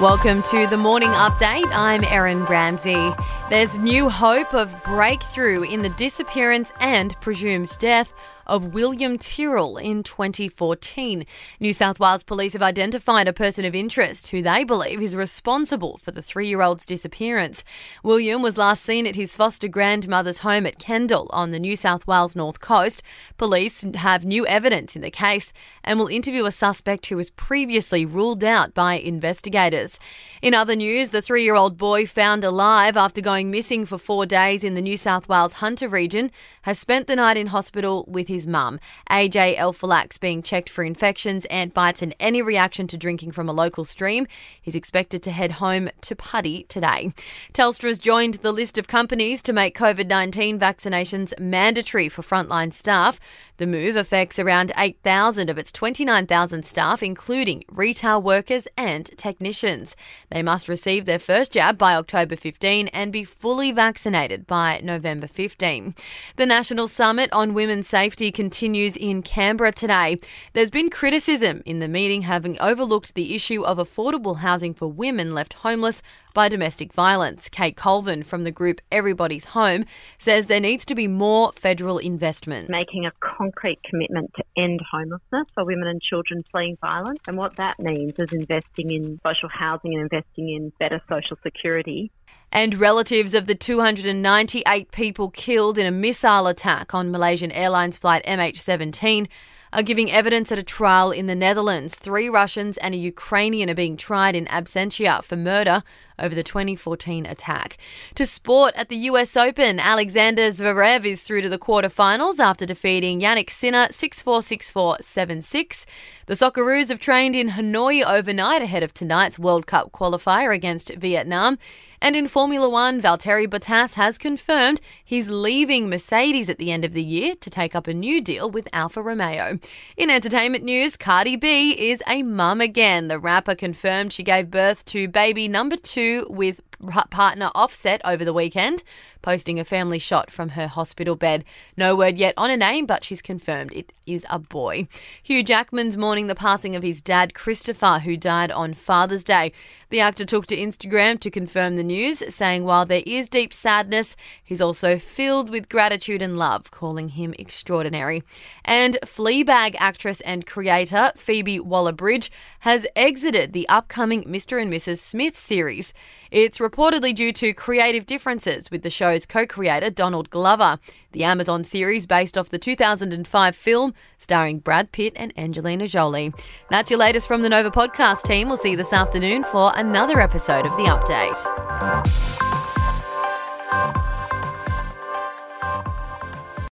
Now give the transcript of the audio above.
Welcome to the morning update. I'm Erin Ramsey. There's new hope of breakthrough in the disappearance and presumed death of William Tyrrell in 2014. New South Wales police have identified a person of interest who they believe is responsible for the three year old's disappearance. William was last seen at his foster grandmother's home at Kendall on the New South Wales North Coast. Police have new evidence in the case and will interview a suspect who was previously ruled out by investigators. In other news, the three year old boy found alive after going missing for four days in the New South Wales Hunter region has spent the night in hospital with his mum. AJ Elfalak's being checked for infections, ant bites, and any reaction to drinking from a local stream. He's expected to head home to Putty today. Telstra's joined the list of companies to make COVID 19 vaccinations mandatory for frontline staff. The move affects around 8,000 of its 29,000 staff, including retail workers and technicians. They must receive their first jab by October 15 and be fully vaccinated by November 15. The National Summit on Women's Safety continues in Canberra today. There's been criticism in the meeting having overlooked the issue of affordable housing for women left homeless by domestic violence. Kate Colvin from the group Everybody's Home says there needs to be more federal investment. Making a concrete commitment to end homelessness for women and children fleeing violence. And what that means is investing in social housing and investing in better social security. And relatives of the 298 people killed in a missile attack on Malaysian Airlines flight MH17 are giving evidence at a trial in the Netherlands. Three Russians and a Ukrainian are being tried in absentia for murder over the 2014 attack. To sport at the US Open, Alexander Zverev is through to the quarterfinals after defeating Jannik Sinner 6-4, 6-4, 7-6. The Socceroos have trained in Hanoi overnight ahead of tonight's World Cup qualifier against Vietnam. And in Formula One, Valtteri Bottas has confirmed he's leaving Mercedes at the end of the year to take up a new deal with Alfa Romeo. In entertainment news, Cardi B is a mum again. The rapper confirmed she gave birth to baby number two with partner Offset over the weekend, posting a family shot from her hospital bed. No word yet on a name, but she's confirmed it is a boy. Hugh Jackman's mourning the passing of his dad, Christopher, who died on Father's Day. The actor took to Instagram to confirm the news, saying while there is deep sadness, he's also filled with gratitude and love, calling him extraordinary. And Fleabag actress and creator Phoebe Waller Bridge has exited the upcoming Mr. and Mrs. Smith series. It's reportedly due to creative differences with the show's co creator, Donald Glover. The Amazon series, based off the 2005 film starring Brad Pitt and Angelina Jolie. That's your latest from the Nova podcast team. We'll see you this afternoon for another episode of The Update.